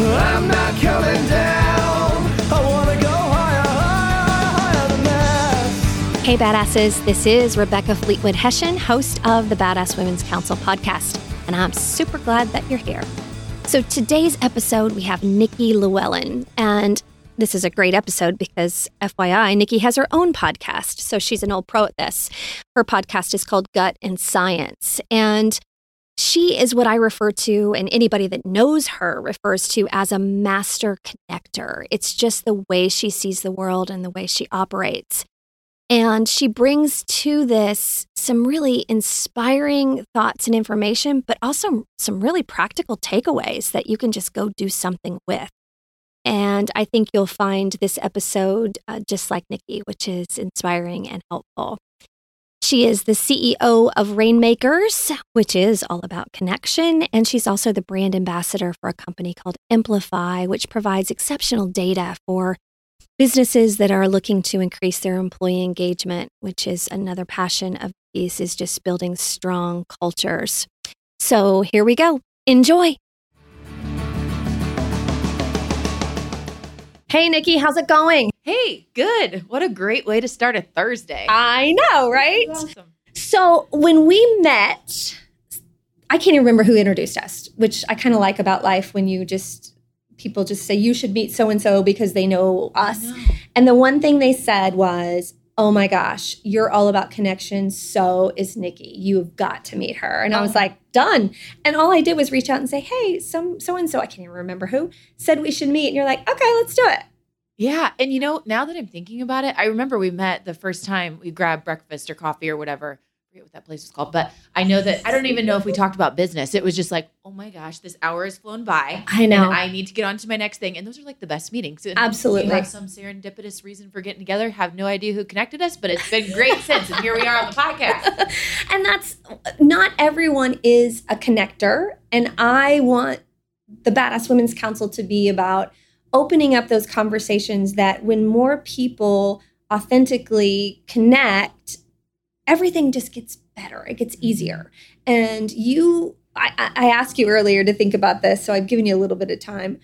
I'm not coming down. Hey, badasses. This is Rebecca Fleetwood Hessian, host of the Badass Women's Council podcast, and I'm super glad that you're here. So, today's episode, we have Nikki Lewallen, and this is a great episode because, FYI, Nikki has her own podcast. So, she's an old pro at this. Her podcast is called Gut and Science, and she is what I refer to, and anybody that knows her refers to as a master connector. It's just the way she sees the world and the way she operates. And she brings to this some really inspiring thoughts and information, but also some really practical takeaways that you can just go do something with. And I think you'll find this episode uh, just like Nikki, which is inspiring and helpful. She is the CEO of Rainmakers, which is all about connection. And she's also the brand ambassador for a company called Emplify, which provides exceptional data for businesses that are looking to increase their employee engagement, which is another passion of these is just building strong cultures. So here we go. Enjoy. Hey, Nikki, how's it going? Hey, good. What a great way to start a Thursday. I know, right? Awesome. So when we met, I can't even remember who introduced us, which I kind of like about life when you just people just say you should meet so and so because they know us. know. And the one thing they said was, "Oh my gosh, you're all about connection. So is Nikki. You've got to meet her." And I was Oh. like, "Done." And all I did was reach out and say, "Hey, some so and so I can't even remember who said we should meet." And you're like, "Okay, let's do it." Yeah. And you know, now that I'm thinking about it, I remember we met the first time we grabbed breakfast or coffee or whatever. I forget what that place was called. But I know that I don't even know if we talked about business. It was just like, oh my gosh, this hour has flown by. I know. And I need to get on to my next thing. And those are like the best meetings. And Absolutely. Have some serendipitous reason for getting together. Have no idea who connected us, but it's been great since. And here we are on the podcast. and that's not everyone is a connector and i want the badass women's council to be about opening up those conversations that when more people authentically connect everything just gets better it gets mm-hmm. easier and you I, I I asked you earlier to think about this so i've given you a little bit of time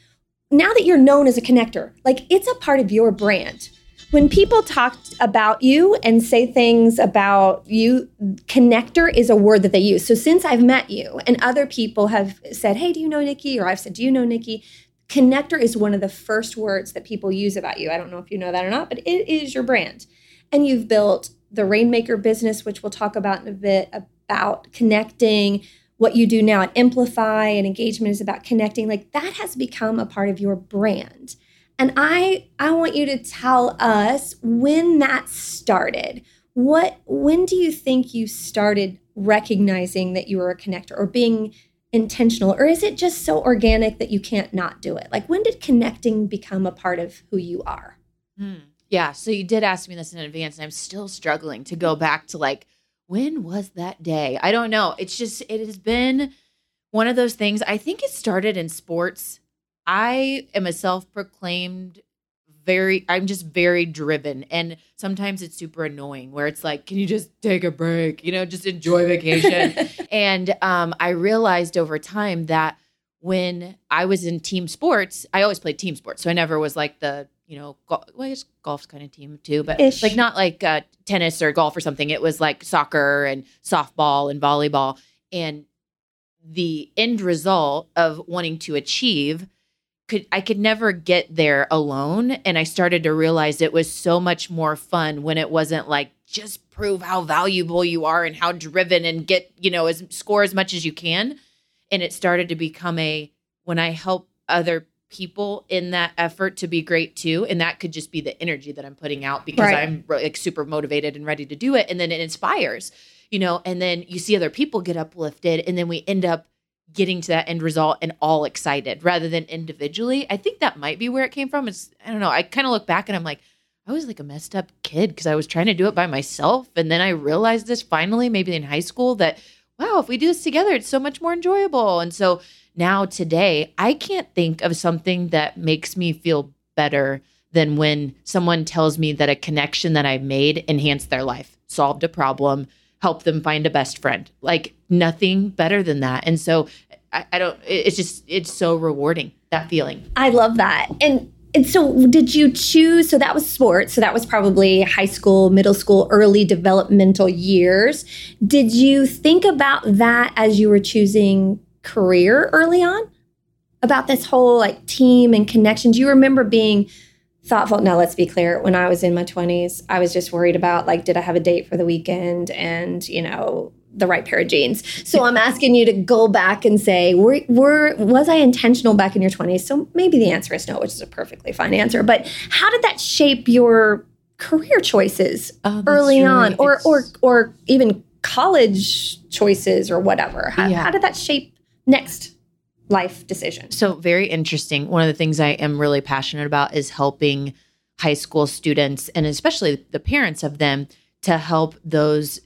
now that you're known as a connector like it's a part of your brand when people talk about you and say things about you, connector is a word that they use. So since I've met you and other people have said, Hey, do you know Nikki? Or I've said, Do you know Nikki? Connector is one of the first words that people use about you. I don't know if you know that or not, but it is your brand. And you've built the Rainmaker business, which we'll talk about in a bit about connecting. What you do now at Emplify and engagement is about connecting. Like that has become a part of your brand. And I I want you to tell us when that started. What when do you think you started recognizing that you were a connector or being intentional or is it just so organic that you can't not do it? Like when did connecting become a part of who you are? Hmm. Yeah. So you did ask me this in advance, and I'm still struggling to go back to like, when was that day? I don't know. It's just, it has been one of those things. I think it started in sports. I am a self proclaimed very, I'm just very driven. And sometimes it's super annoying where it's like, can you just take a break? You know, just enjoy vacation. and um, I realized over time that when I was in team sports, I always played team sports. So I never was like the, you know, gol- well, I guess golf's kind of team too, but Ish. like not like uh, tennis or golf or something. It was like soccer and softball and volleyball. And the end result of wanting to achieve could I could never get there alone and I started to realize it was so much more fun when it wasn't like just prove how valuable you are and how driven and get, you know, as score as much as you can and it started to become a when I help other people in that effort to be great too and that could just be the energy that I'm putting out because Right. I'm like super motivated and ready to do it and then it inspires you know and then you see other people get uplifted and then we end up getting to that end result and all excited rather than individually. I think that might be where it came from. It's I don't know. I kind of look back and I'm like I was like a messed up kid because I was trying to do it by myself. And then I realized this finally maybe in high school that wow, if we do this together, it's so much more enjoyable. And so now today, I can't think of something that makes me feel better than when someone tells me that a connection that I made enhanced their life, solved a problem, help them find a best friend. Like nothing better than that. And so I, I don't, it- it's just, it's so rewarding that feeling. I love that. And and so did you choose so that was sports, so that was probably high school, middle school, early developmental years. Did you think about that as you were choosing career early on? About this whole like team and connection. Do you remember being thoughtful? Now let's be clear, when I was in my 20s, I was just worried about like did I have a date for the weekend and, you know, the right pair of jeans. So I'm asking you to go back and say, were, were was I intentional back in your 20s? So maybe the answer is no, which is a perfectly fine answer. But how did that shape your career choices Oh, early really- on, or it's- or or even college choices or whatever? How, Yeah. how did that shape next life decisions? So, very interesting. One of the things I am really passionate about is helping high school students and especially the parents of them to help those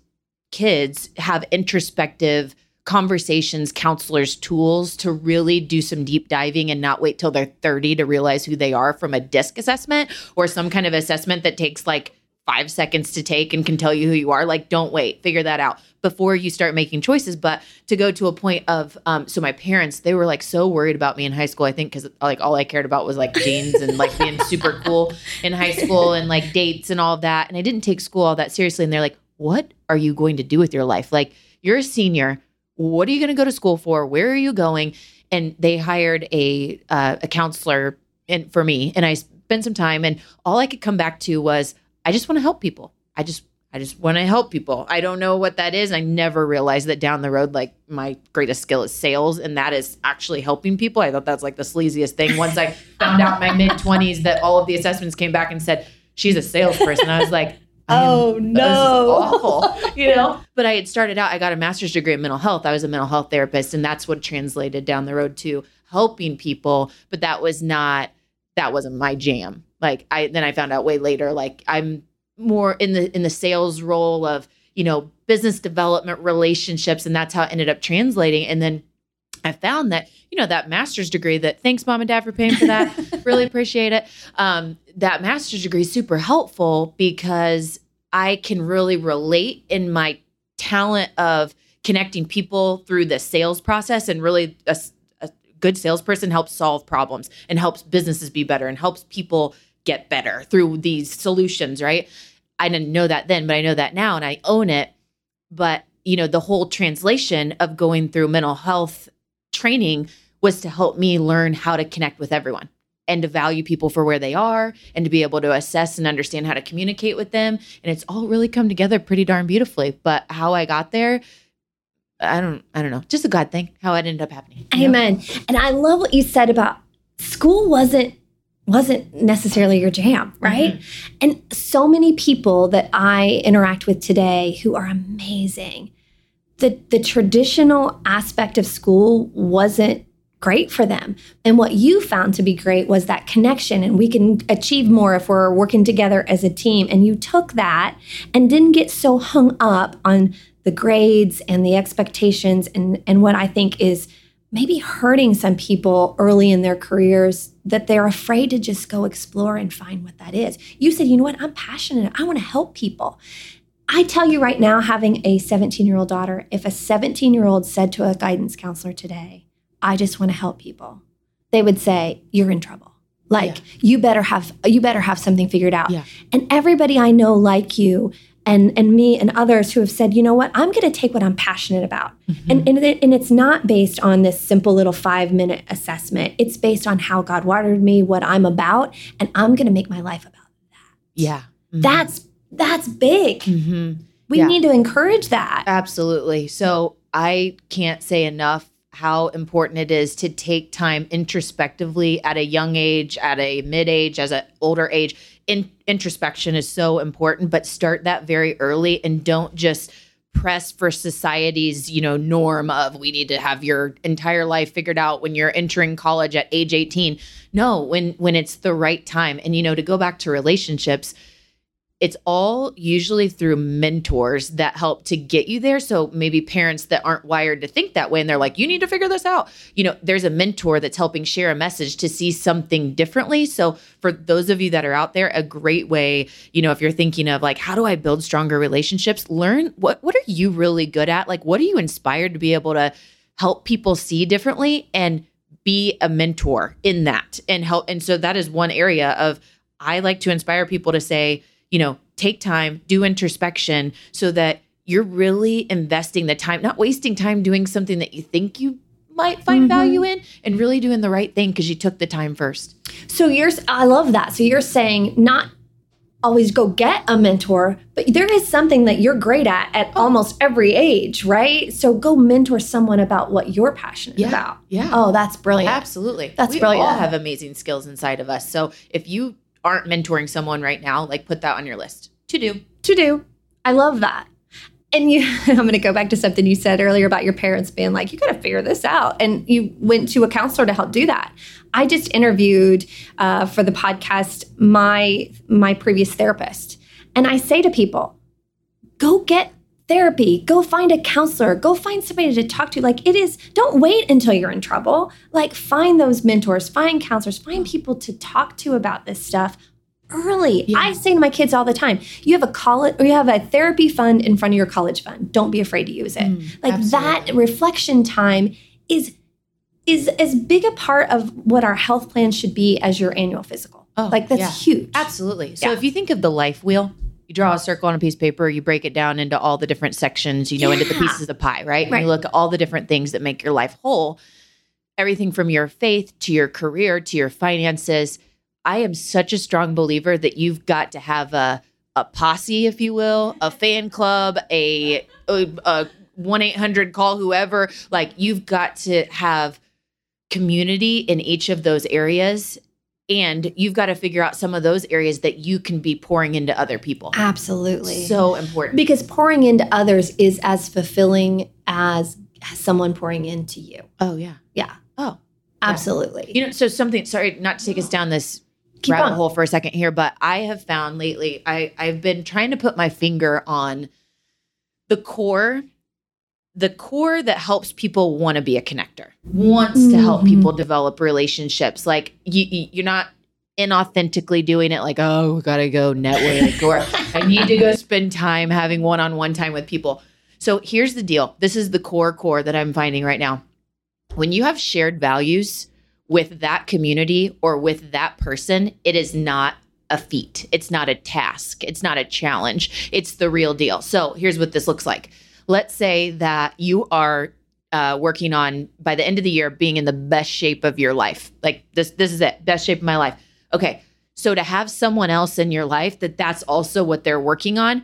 kids have introspective conversations, counselors, tools to really do some deep diving and not wait till they're 30 to realize who they are from a disc assessment or some kind of assessment that takes like five seconds to take and can tell you who you are. Like, don't wait, figure that out before you start making choices. But to go to a point of, um, so my parents, they were like so worried about me in high school, I think, because like all I cared about was like jeans and like being super cool in high school and like dates and all that. And I didn't take school all that seriously. And they're like, what are you going to do with your life? Like, you're a senior. What are you going to go to school for? Where are you going? And they hired a uh, a counselor in, for me, and I spent some time. And all I could come back to was, I just want to help people. I just I just want to help people. I don't know what that is. I never realized that down the road, like my greatest skill is sales, and that is actually helping people. I thought that's like the sleaziest thing. Once I found out in my mid twenties that all of the assessments came back and said she's a salesperson, I was like, am- Oh, no. awful, you know. But I had started out. I got a master's degree in mental health. I was a mental health therapist, and that's what translated down the road to helping people. But that was not that wasn't my jam. Like I then I found out way later. Like I'm more in the in the sales role of you know business development relationships, and that's how it ended up translating. And then I found that you know that master's degree that thanks mom and dad for paying for that really appreciate it. Um, that master's degree is super helpful because I can really relate in my talent of connecting people through the sales process and really a good salesperson helps solve problems and helps businesses be better and helps people get better through these solutions, right? I didn't know that then, but I know that now and I own it. But, you know, the whole translation of going through mental health training was to help me learn how to connect with everyone and to value people for where they are and to be able to assess and understand how to communicate with them. And it's all really come together pretty darn beautifully. But how I got there, I don't I don't know. Just a God thing, how it ended up happening. you know? Amen. And I love what you said about school wasn't wasn't necessarily your jam, mm-hmm. right? And so many people that I interact with today who are amazing. The the traditional aspect of school wasn't great for them. And what you found to be great was that connection and we can achieve more if we're working together as a team and you took that and didn't get so hung up on the grades and the expectations and and what I think is maybe hurting some people early in their careers that they're afraid to just go explore and find what that is. You said, you know what? I'm passionate. I want to help people. I tell you right now, having a 17 year old daughter, if a 17 year old said to a guidance counselor today, I just want to help people, they would say, You're in trouble. Like you better have you better have something figured out. Yeah. And everybody I know like you and and me and others who have said, you know what, I'm going to take what I'm passionate about, and and, it, and it's not based on this simple little five minute assessment. It's based on how God wired me, what I'm about, and I'm going to make my life about. That. Yeah. Mhm. That's that's big. Mhm. We Yeah. need to encourage that. Absolutely. So I can't say enough how important it is to take time introspectively at a young age, at a mid age, as an older age. In, introspection is so important, but start that very early and don't just press for society's you know norm of we need to have your entire life figured out when you're entering college at age 18 no when when it's the right time. And you know to go back to relationships it's all usually through mentors that help to get you there. So maybe parents that aren't wired to think that way and they're like, you need to figure this out. You know, there's a mentor that's helping share a message to see something differently. So for those of you that are out there, a great way, you know, if you're thinking of like, how do I build stronger relationships? Learn what what are you really good at? Like what are you inspired to be able to help people see differently and be a mentor in that and help. And so that is one area of I like to inspire people to say, you know, take time, do introspection so that you're really investing the time, not wasting time doing something that you think you might find Mhm. value in and really doing the right thing because you took the time first. So you're, I love that. So you're saying not always go get a mentor, but there is something that you're great at at almost every age, right? So go mentor someone about what you're passionate Yeah. about. Yeah. Oh, that's brilliant. Absolutely. That's we brilliant. all have amazing skills inside of us. So if you aren't mentoring someone right now, like put that on your list to do. to do. I love that. And you, I'm going to go back to something you said earlier about your parents being like, you got to figure this out. And you went to a counselor to help do that. I just interviewed uh, for the podcast my my previous therapist, and I say to people, go get therapy, go find a counselor, go find somebody to talk to. Like it is, don't wait until you're in trouble. Like find those mentors, find counselors, find people to talk to about this stuff early. Yeah. I say to my kids all the time, you have a college or you have a therapy fund in front of your college fund. Don't be afraid to use it. Mm, like that reflection time is is as big a part of what our health plan should be as your annual physical. Oh, like that's yeah. huge. Absolutely. So Yeah. if you think of the life wheel, you draw a circle on a piece of paper, you break it down into all the different sections, you know, into the pieces of pie, right? And Right. you look at all the different things that make your life whole. Everything from your faith to your career to your finances. I am such a strong believer that you've got to have a a posse, if you will, a fan club, a a one eight hundred call whoever. Like you've got to have community in each of those areas and you've got to figure out some of those areas that you can be pouring into other people. Absolutely. So important. because pouring into others is as fulfilling as someone pouring into you. oh yeah. Yeah. Oh. Absolutely. You know, so something sorry, not to take us down this Keep rabbit on. hole for a second here, but I have found lately I I've been trying to put my finger on the core the core that helps people want to be a connector wants to help Mhm. people develop relationships. Like you, you you're not inauthentically doing it like oh we gotta go network or i need to go spend time having one-on-one time with people. So here's the deal. This is the core core that i'm finding right now. When you have shared values with that community or with that person it is not a feat. It's not a task. It's not a challenge. It's the real deal. So here's what this looks like let's say that you are uh, working on by the end of the year being in the best shape of your life like this this is it best shape of my life okay so to have someone else in your life that that's also what they're working on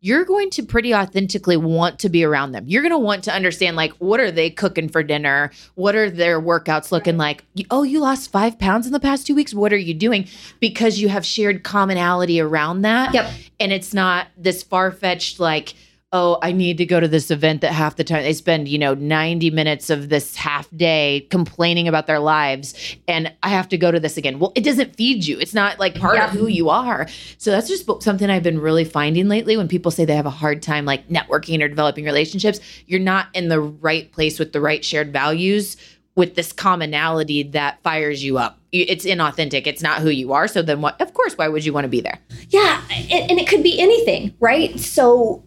you're going to pretty authentically want to be around them. You're going to want to understand, like, what are they cooking for dinner? What are their workouts looking like? Oh, you lost five pounds in the past two weeks. What are you doing? Because you have shared commonality around that. Yep. And it's not this far fetched, like, oh, I need to go to this event that half the time they spend, you know, 90 minutes of this half day complaining about their lives. And I have to go to this again. Well, it doesn't feed you. It's not like part Yeah. of who you are. So that's just something I've been really finding lately when people say they have a hard time like networking or developing relationships. You're not in the right place with the right shared values with this commonality that fires you up. It's inauthentic. It's not who you are. So then what? Of course, why would you want to be there? Yeah, and, and it could be anything, right? So,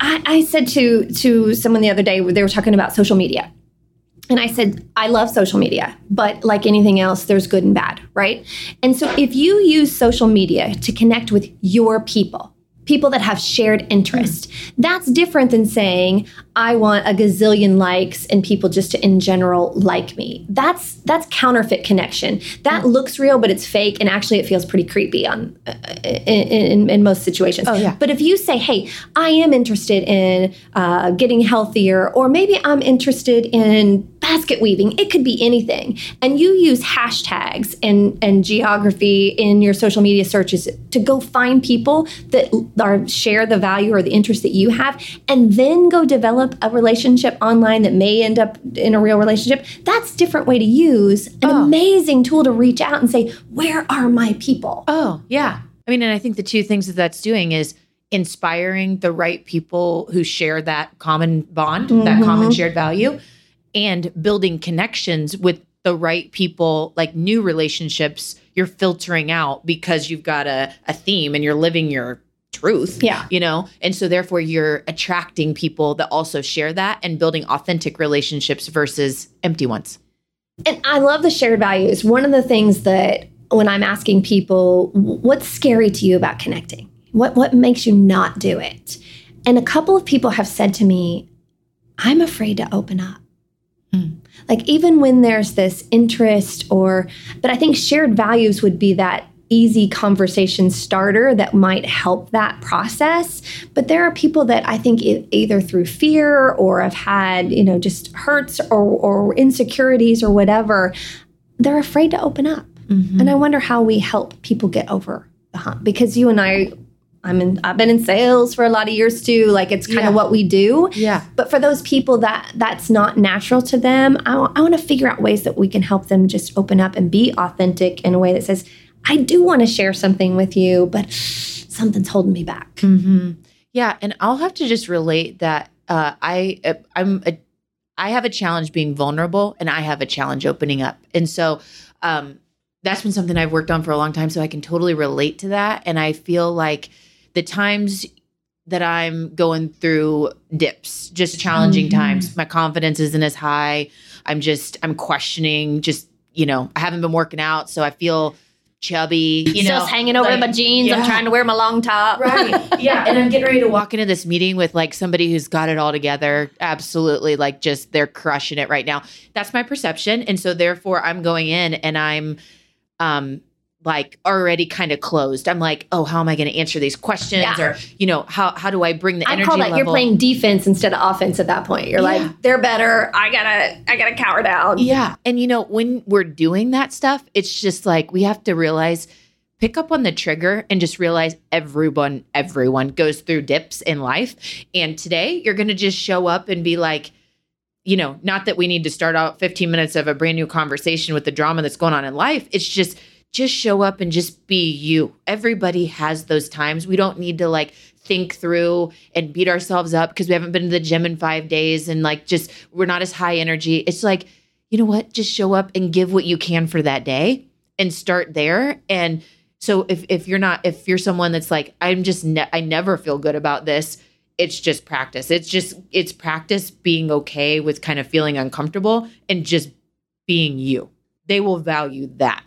I, I said to to someone the other day, they were talking about social media, and I said I love social media, but like anything else, there's good and bad, right? And so, if you use social media to connect with your people, people that have shared interest, that's different than saying I want a gazillion likes and people just to in general like me. That's that's counterfeit connection. That looks real, but it's fake, and actually, it feels pretty creepy on uh, in, in, in most situations. Oh, yeah. But if you say, "Hey, I am interested in uh, getting healthier," or maybe I'm interested in basket weaving, it could be anything, and you use hashtags and and geography in your social media searches to go find people that are share the value or the interest that you have, and then go develop a relationship online that may end up in a real relationship. That's a different way to use an Oh. amazing tool to reach out and say, "Where are my people?" Oh, yeah. I mean, and I think the two things that that's doing is inspiring the right people who share that common bond, that common mm-hmm. shared value, and building connections with the right people, like new relationships you're filtering out because you've got a, a theme and you're living your truth. Yeah. You know, and so therefore you're attracting people that also share that and building authentic relationships versus empty ones. And I love the shared values. One of the things that when I'm asking people, what's scary to you about connecting? What what makes you not do it? And a couple of people have said to me, I'm afraid to open up. Mm. Like even when there's this interest or but I think shared values would be that easy conversation starter that might help that process. But there are people that i think e- either through fear or have had you know just hurts or, or insecurities or whatever they're afraid to open up. Mm-hmm. And i wonder how we help people get over the hump. Because you and i i'm in i've been in sales for a lot of years too like it's kind Yeah. of what we do Yeah. but for those people that that's not natural to them, I want to figure out ways that we can help them just open up and be authentic in a way that says, I do want to share something with you, but something's holding me back. hmm Yeah, and I'll have to just relate that uh, I uh, I'm a, I have a challenge being vulnerable, and I have a challenge opening up, and so um, that's been something I've worked on for a long time. So I can totally relate to that, and I feel like the times that I'm going through dips, just challenging Mhm. times, my confidence isn't as high. I'm just I'm questioning. Just you know, I haven't been working out, so I feel chubby. You know, Just hanging over like- my jeans. I'm trying to wear my long top. Right. Yeah. And I'm getting ready to walk into this meeting with like somebody who's got it all together. Absolutely. Like just they're crushing it right now. That's my perception. And so therefore I'm going in and I'm um like already kind of closed. I'm like, oh, how am I going to answer these questions? Yeah. Or, you know, how how do I bring the I energy call that you're playing defense instead of offense at that point. You're Yeah. like, they're better. I gotta, I gotta cower down. Yeah. And you know, when we're doing that stuff, it's just like we have to realize pick up on the trigger and just realize everyone everyone goes through dips in life and today you're going to just show up and be like you know, not that we need to start out 15 minutes of a brand new conversation with the drama that's going on in life. It's just just show up and just be you. Everybody has those times. We don't need to like think through and beat ourselves up because we haven't been to the gym in 5 days and like just we're not as high energy. It's like, you know what? Just show up and give what you can for that day and start there and so if if you're not if you're someone that's like I'm just ne- I never feel good about this, it's just practice. It's just it's practice being okay with kind of feeling uncomfortable and just being you. They will value that.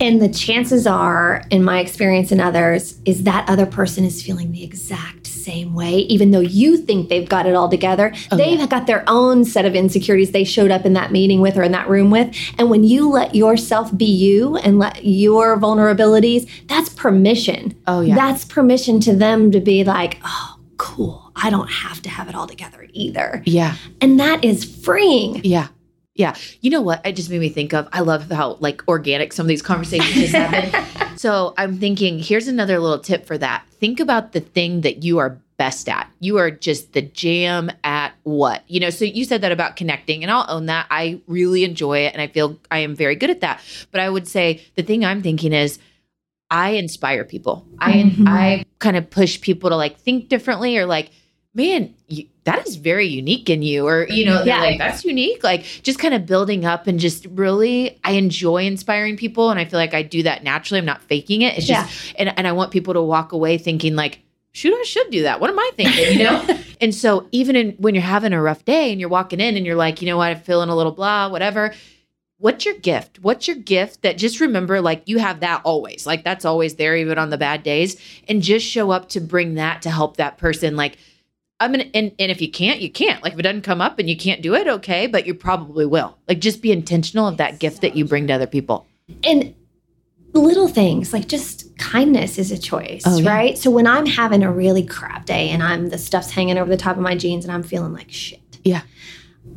And the chances are, in my experience and others, is that other person is feeling the exact same way, even though you think they've got it all together. Oh, they've yeah. got their own set of insecurities they showed up in that meeting with or in that room with. And when you let yourself be you and let your vulnerabilities, that's permission. Oh yeah. That's permission to them to be like, oh, cool. I don't have to have it all together either. yeah. And that is freeing. Yeah. Yeah. You know what? It just made me think of I love how like organic some of these conversations just happen. so I'm thinking, here's another little tip for that. Think about the thing that you are best at. You are just the jam at what? You know, so you said that about connecting, and I'll own that. I really enjoy it and I feel I am very good at that. But I would say the thing I'm thinking is I inspire people. I Mhm. I kind of push people to like think differently or like, man, you, that is very unique in you, or you know, Yeah. like that's unique. Like just kind of building up and just really, I enjoy inspiring people, and I feel like I do that naturally. I'm not faking it. It's just, and and I want people to walk away thinking like. Shoot, I should do that. What am I thinking? You know? and so even in when you're having a rough day and you're walking in and you're like, you know what, I'm feeling a little blah, whatever what's your gift? What's your gift that just remember like you have that always. Like that's always there even on the bad days and just show up to bring that to help that person like I'm gonna and, and if you can't, you can't. Like if it doesn't come up and you can't do it, okay, but you probably will. Like just be intentional of that gift that you bring to other people. and little things like just kindness is a choice Oh, yeah. right so when i'm having a really crap day and i'm the stuff's hanging over the top of my jeans and i'm feeling like shit Yeah.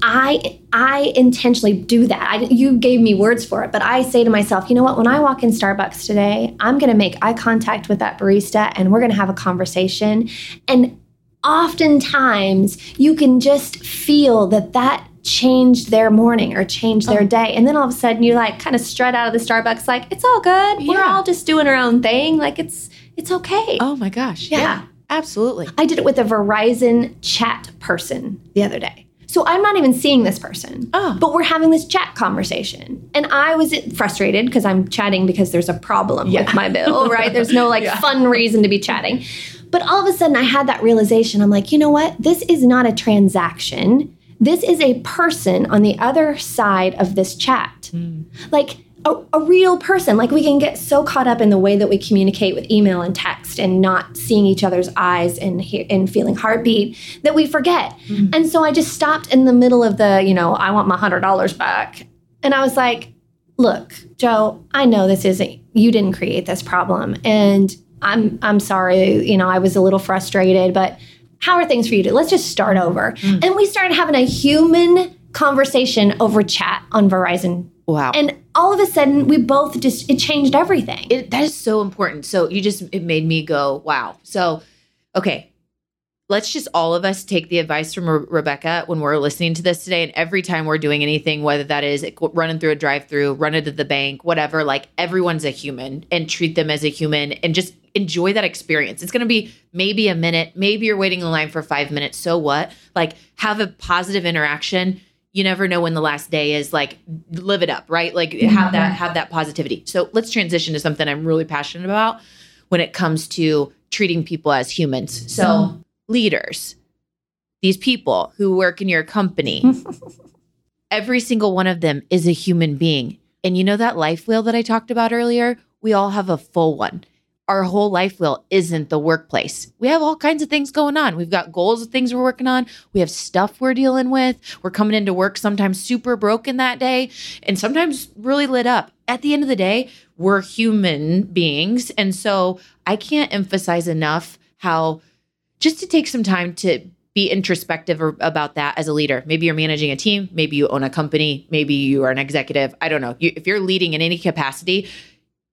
i i intentionally do that I, you gave me words for it but i say to myself you know what when i walk in starbucks today i'm going to make eye contact with that barista and we're going to have a conversation and oftentimes you can just feel that that changed their morning or changed their Oh. day and then all of a sudden you like kind of strut out of the starbucks like it's all good we're all just doing our own thing like it's It's okay. Oh my gosh. Yeah. absolutely. I did it with a Verizon chat person the other day. So I'm not even seeing this person, Oh. but we're having this chat conversation. And I was frustrated because I'm chatting because there's a problem Yeah. with my bill, right? There's no like Yeah. fun reason to be chatting. But all of a sudden I had that realization. I'm like, you know what? This is not a transaction. This is a person on the other side of this chat. Hmm. Like a, a real person. Like we can get so caught up in the way that we communicate with email and text and not seeing each other's eyes and he- and feeling heartbeat that we forget. Hmm. And so I just stopped in the middle of the, you know, I want my hundred dollars back. And I was like, look, Joe, I know this isn't you didn't create this problem. And I'm I'm sorry, you know, I was a little frustrated, but how are things for you? To, let's just start over. Mm. And we started having a human conversation over chat on Verizon Wow. and all of a sudden we both just it changed everything it, that is so important. So you just it made me go, wow. So okay, let's just all of us take the advice from Re- Rebecca when we're listening to this today, and every time we're doing anything, whether that is running through a drive-through, running to the bank, whatever. Like everyone's a human, and treat them as a human, and just enjoy that experience. It's going to be maybe a minute, maybe you're waiting in line for five minutes. So what? Like have a positive interaction you never know when the last day is like live it up right like mm-hmm. have that have that positivity so let's transition to something i'm really passionate about when it comes to treating people as humans so leaders these people who work in your company every single one of them is a human being and you know that life wheel that i talked about earlier we all have a full one our whole life wheel isn't the workplace. We have all kinds of things going on. We've got goals of things we're working on. We have stuff we're dealing with. We're coming into work sometimes super broken that day and sometimes really lit up. At the end of the day, we're human beings. And so I can't emphasize enough how just to take some time to be introspective about that as a leader. Maybe you're managing a team, maybe you own a company, maybe you are an executive. I don't know. You, if you're leading in any capacity,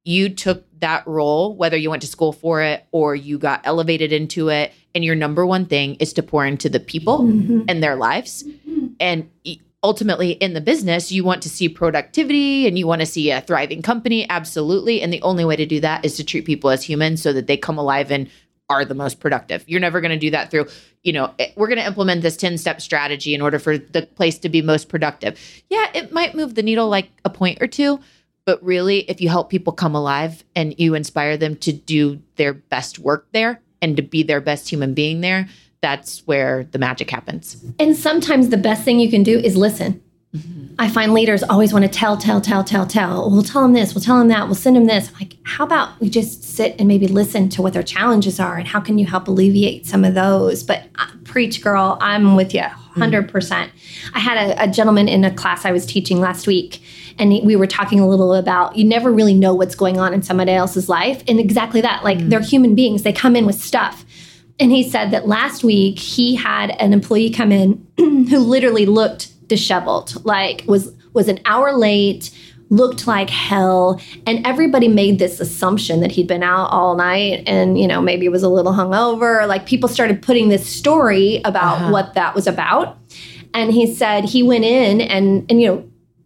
you took that role, whether you went to school for it or you got elevated into it. And your number one thing is to pour into the people mm-hmm. and their lives. Mm-hmm. And e- ultimately, in the business, you want to see productivity and you want to see a thriving company. Absolutely. And the only way to do that is to treat people as humans so that they come alive and are the most productive. You're never going to do that through, you know, eh, we're going to implement this 10 step strategy in order for the place to be most productive. Yeah, it might move the needle like a point or two, but really, if you help people come alive and you inspire them to do their best work there and to be their best human being there, that's where the magic happens. and sometimes the best thing you can do is listen i find leaders always want to tell tell tell tell tell. We'll tell them this we'll tell them that we'll send them this. I'm like how about we just sit and maybe listen to what their challenges are and how can you help alleviate some of those? But uh, preach girl i'm with you 100% i had a, a gentleman in a class i was teaching last week and we were talking a little about you never really know what's going on in somebody else's life and exactly that like they're human beings they come in with stuff. And he said that last week he had an employee come in who literally looked disheveled like was was an hour late looked like hell and everybody made this assumption that he'd been out all night and you know maybe was a little hungover like people started putting this story about Uh-huh. what that was about and he said he went in and and you know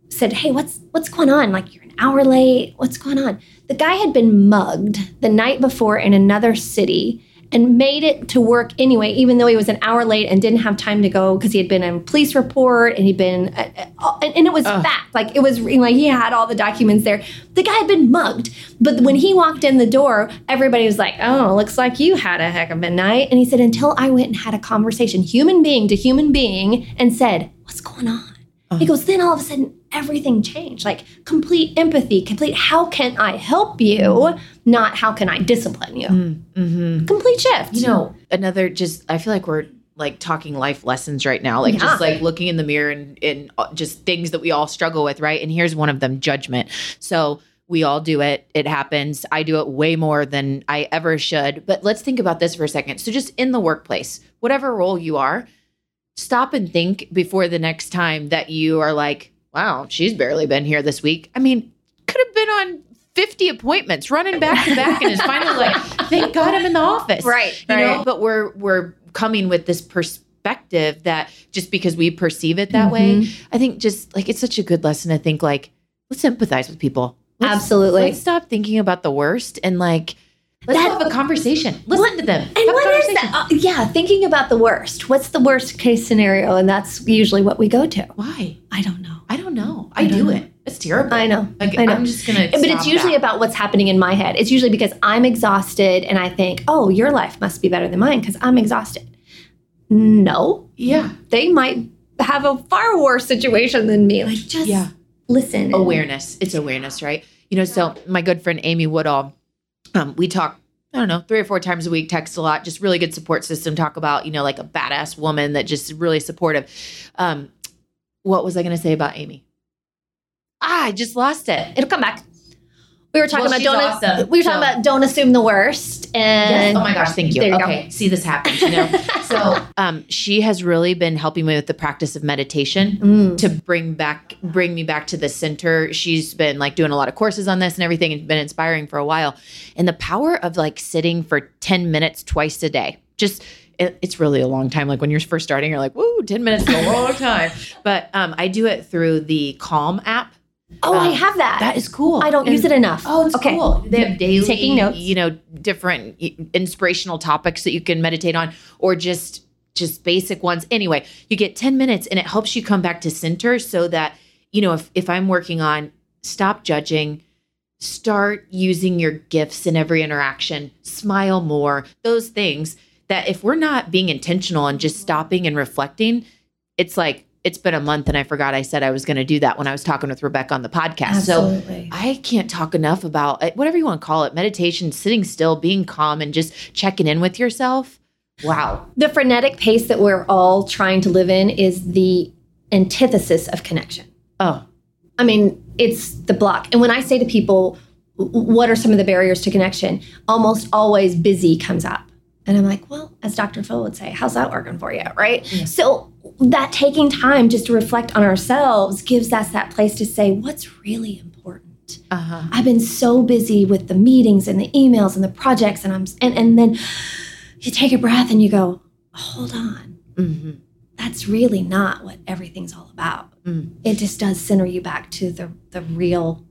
said, "Hey, what's what's going on? Like you're an hour late. What's going on?" The guy had been mugged the night before in another city and made it to work anyway, even though he was an hour late and didn't have time to go because he had been in police report and he'd been, uh, uh, and, and it was fact. Like it was like he had all the documents there. The guy had been mugged, but when he walked in the door, everybody was like, "Oh, looks like you had a heck of a night." And he said, "Until I went and had a conversation, human being to human being, and said, what's going on?" He goes, then all of a sudden everything changed. Like complete empathy, complete how can I help you, not how can I discipline you. Mm-hmm. Complete shift. You know, another just, I feel like we're like talking life lessons right now, like Yeah. just like looking in the mirror and, and uh, just things that we all struggle with, right? And here's one of them judgment. So, we all do it. It happens. I do it way more than I ever should. But let's think about this for a second. So, just in the workplace, whatever role you are, stop and think before the next time that you are like, wow, she's barely been here this week. I mean, could have been on 50 appointments running back to back and is finally like, thank God I'm in the office. Right, You know, but we're we're coming with this perspective that just because we perceive it that way, Mm-hmm. I think just like it's such a good lesson to think like, let's empathize with people. Let's- Absolutely. Let's stop thinking about the worst and like Let's That- have a conversation. Listen to them. And have what is that? Uh, yeah, thinking about the worst. What's the worst case scenario? And that's usually what we go to. Why? I don't know. I don't know. I I, don't do know. it. It's terrible. I know. Like I know. I'm just gonna. but it's usually that. about what's happening in my head. It's usually because I'm exhausted and I think, oh, your life must be better than mine because I'm exhausted. No, yeah they might have a far worse situation than me. Like, just Yeah. listen. and- awareness. It's awareness, right? You know, so my good friend Amy Woodall, um, we talk. I don't know, three or four times a week, text a lot, just really good support system. Talk about, you know, like a badass woman that just really supportive. Um, what was I going to say about Amy? Ah, I just lost it. It'll come back. We were talking Well, about don't. awesome, we were talking so- about don't assume the worst. And Yes. Oh my gosh, thank you. You go. okay, see this happen You know, so um, she has really been helping me with the practice of meditation. Mm. to bring back bring me back to the center she's been like doing a lot of courses on this and everything and been inspiring for a while and the power of like sitting for 10 minutes twice a day just it, it's really a long time like when you're first starting you're like whoa 10 minutes is a long time but um, i do it through the calm app Oh, I Um, have that. that is cool I don't And- use it enough. Oh, it's okay. cool. They have daily, Taking notes. you know, different inspirational topics that you can meditate on, or just just basic ones. Anyway, you get ten minutes, and it helps you come back to center, so that you know if if I'm working on stop judging, start using your gifts in every interaction, smile more, those things that if we're not being intentional and just stopping and reflecting, it's like it's been a month and I forgot I said I was going to do that when I was talking with Rebecca on the podcast. So I can't talk enough about uh, whatever you want to call it meditation, sitting still, being calm, and just checking in with yourself. Wow. the frenetic pace that we're all trying to live in is the antithesis of connection. Oh, I mean, it's the block. And when I say to people, what are some of the barriers to connection? Almost always busy comes up. And I'm like, well, as Dr. Phil would say, how's that working for you? Right. So that taking time just to reflect on ourselves gives us that place to say, what's really important? uh huh. I've been so busy with the meetings and the emails and the projects, and I'm and, and then you take a breath and you go, hold on, hmm that's really not what everything's all about. Mm. It just does center you back to the the real,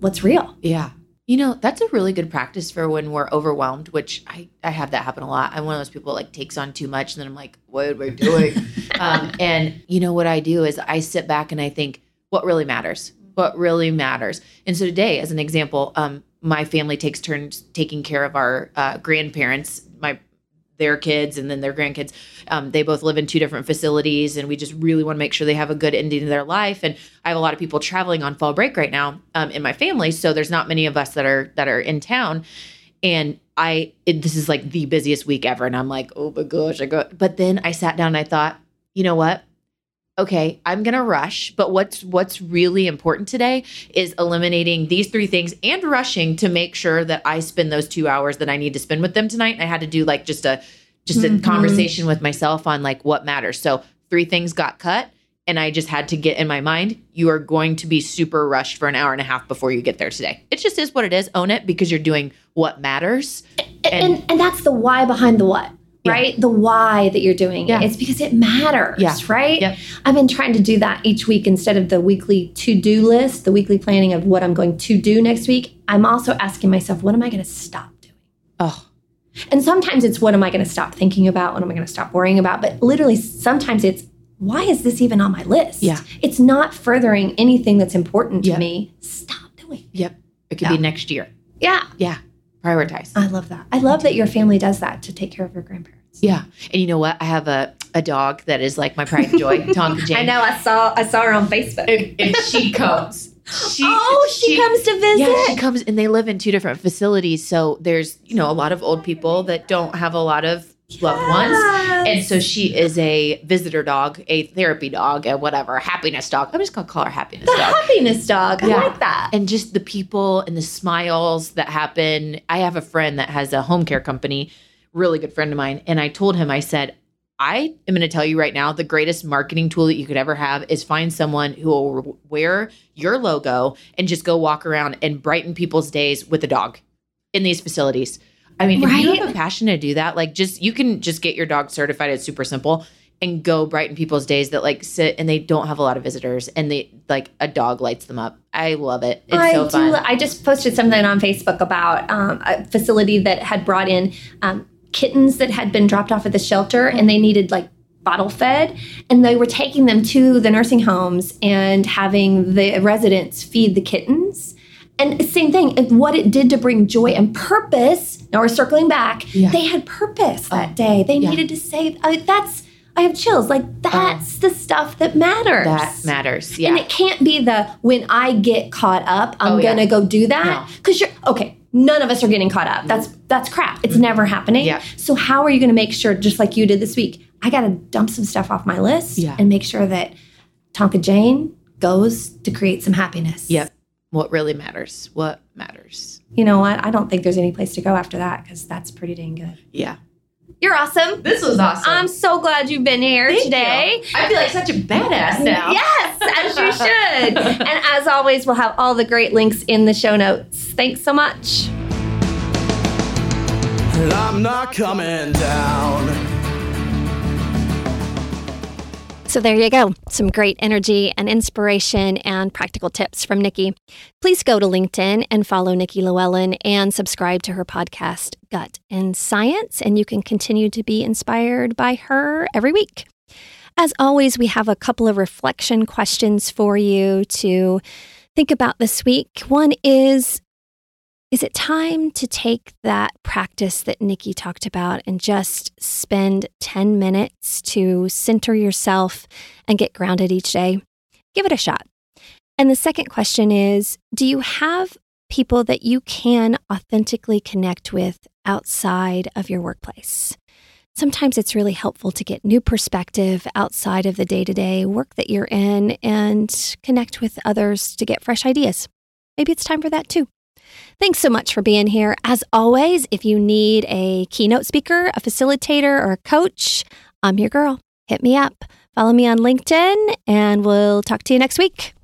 what's real. Yeah. You know, that's a really good practice for when we're overwhelmed, which I, I have that happen a lot. I'm one of those people that like takes on too much and then I'm like, what am I doing? um, and you know what I do is I sit back and I think, what really matters? What really matters? And so today, as an example, um, my family takes turns taking care of our uh, grandparents, my their kids and then their grandkids. Um, they both live in two different facilities, and we just really want to make sure they have a good ending to their life. And I have a lot of people traveling on fall break right now um, in my family, so there's not many of us that are that are in town. And I, it, this is like the busiest week ever, and I'm like, oh my gosh, I go. But then I sat down and I thought, you know what? okay i'm gonna rush but what's what's really important today is eliminating these three things and rushing to make sure that i spend those two hours that i need to spend with them tonight i had to do like just a just a Mhm. conversation with myself on like what matters so three things got cut and i just had to get in my mind you are going to be super rushed for an hour and a half before you get there today it just is what it is own it because you're doing what matters And, and and that's the why behind the what. Yeah. Right? The why that you're doing Yeah. it. It's because it matters. Yeah. Right? Yep. I've been trying to do that each week instead of the weekly to-do list, the weekly planning of what I'm going to do next week. I'm also asking myself, what am I going to stop doing? oh And sometimes it's what am I going to stop thinking about? What am I going to stop worrying about? But literally, sometimes it's why is this even on my list? Yeah. It's not furthering anything that's important to Yeah. me. Stop doing. it. yep it could Yeah. be next year Yeah. yeah prioritize I love that. I love that your family does that to take care of your grandparents. Yeah. And you know what? I have a, a dog that is like my pride and joy, Tonka Jane. I know. I saw. I saw her on Facebook. And, and she comes. She, oh, she, comes to visit. Yeah, she comes and they live in two different facilities. So there's, you know, a lot of old people that don't have a lot of loved ones. And so she is a visitor dog, a therapy dog, a whatever, happiness dog. I'm just to call her happiness the dog. happiness dog. I like that. and just the people and the smiles that happen. I have a friend that has a home care company, really good friend of mine, and I told him I said, I am going to tell you right now the greatest marketing tool that you could ever have is find someone who will wear your logo and just go walk around and brighten people's days with a dog in these facilities. I mean, if you have a passion to do that, like just you can just get your dog certified. It's super simple. and go brighten people's days that like sit and they don't have a lot of visitors and they like a dog lights them up. I love it. It's I so do. fun. I just posted something on Facebook about um, a facility that had brought in um, kittens that had been dropped off at the shelter and they needed like bottle fed and they were taking them to the nursing homes and having the residents feed the kittens and same thing and what it did to bring joy and purpose now we're circling back Yeah. they had purpose that Oh, day they yeah. needed to say, I, that's i have chills like oh. that's the stuff that matters that matters. Yeah. and it can't be the when I get caught up, I'm Oh, gonna go do that. No. Because you're okay. None of us are getting caught up. That's that's crap. It's mm-hmm. never happening. Yeah. So how are you gonna make sure, just like you did this week, I gotta dump some stuff off my list Yeah. and make sure that Tonka Jane goes to create some happiness. Yep. What really matters? What matters? You know what? I don't think there's any place to go after that because that's pretty dang good. Yeah. You're awesome. This was awesome. I'm so glad you've been here Thank today. you. I feel like such a badass now. Yes, as you should. and as always, we'll have all the great links in the show notes. Thanks so much. And I'm not coming down. So there you go. Some great energy and inspiration and practical tips from Nikki. Please go to LinkedIn and follow Nikki Lewallen and subscribe to her podcast, Gut and Science, and you can continue to be inspired by her every week. As always, we have a couple of reflection questions for you to think about this week. One is Is it time to take that practice that Nikki talked about and just spend 10 minutes to center yourself and get grounded each day? Give it a shot. And the second question is Do you have people that you can authentically connect with outside of your workplace? Sometimes it's really helpful to get new perspective outside of the day to day work that you're in and connect with others to get fresh ideas. Maybe it's time for that too. Thanks so much for being here. As always, if you need a keynote speaker, a facilitator, or a coach, I'm your girl. Hit me up. Follow me on LinkedIn, and we'll talk to you next week.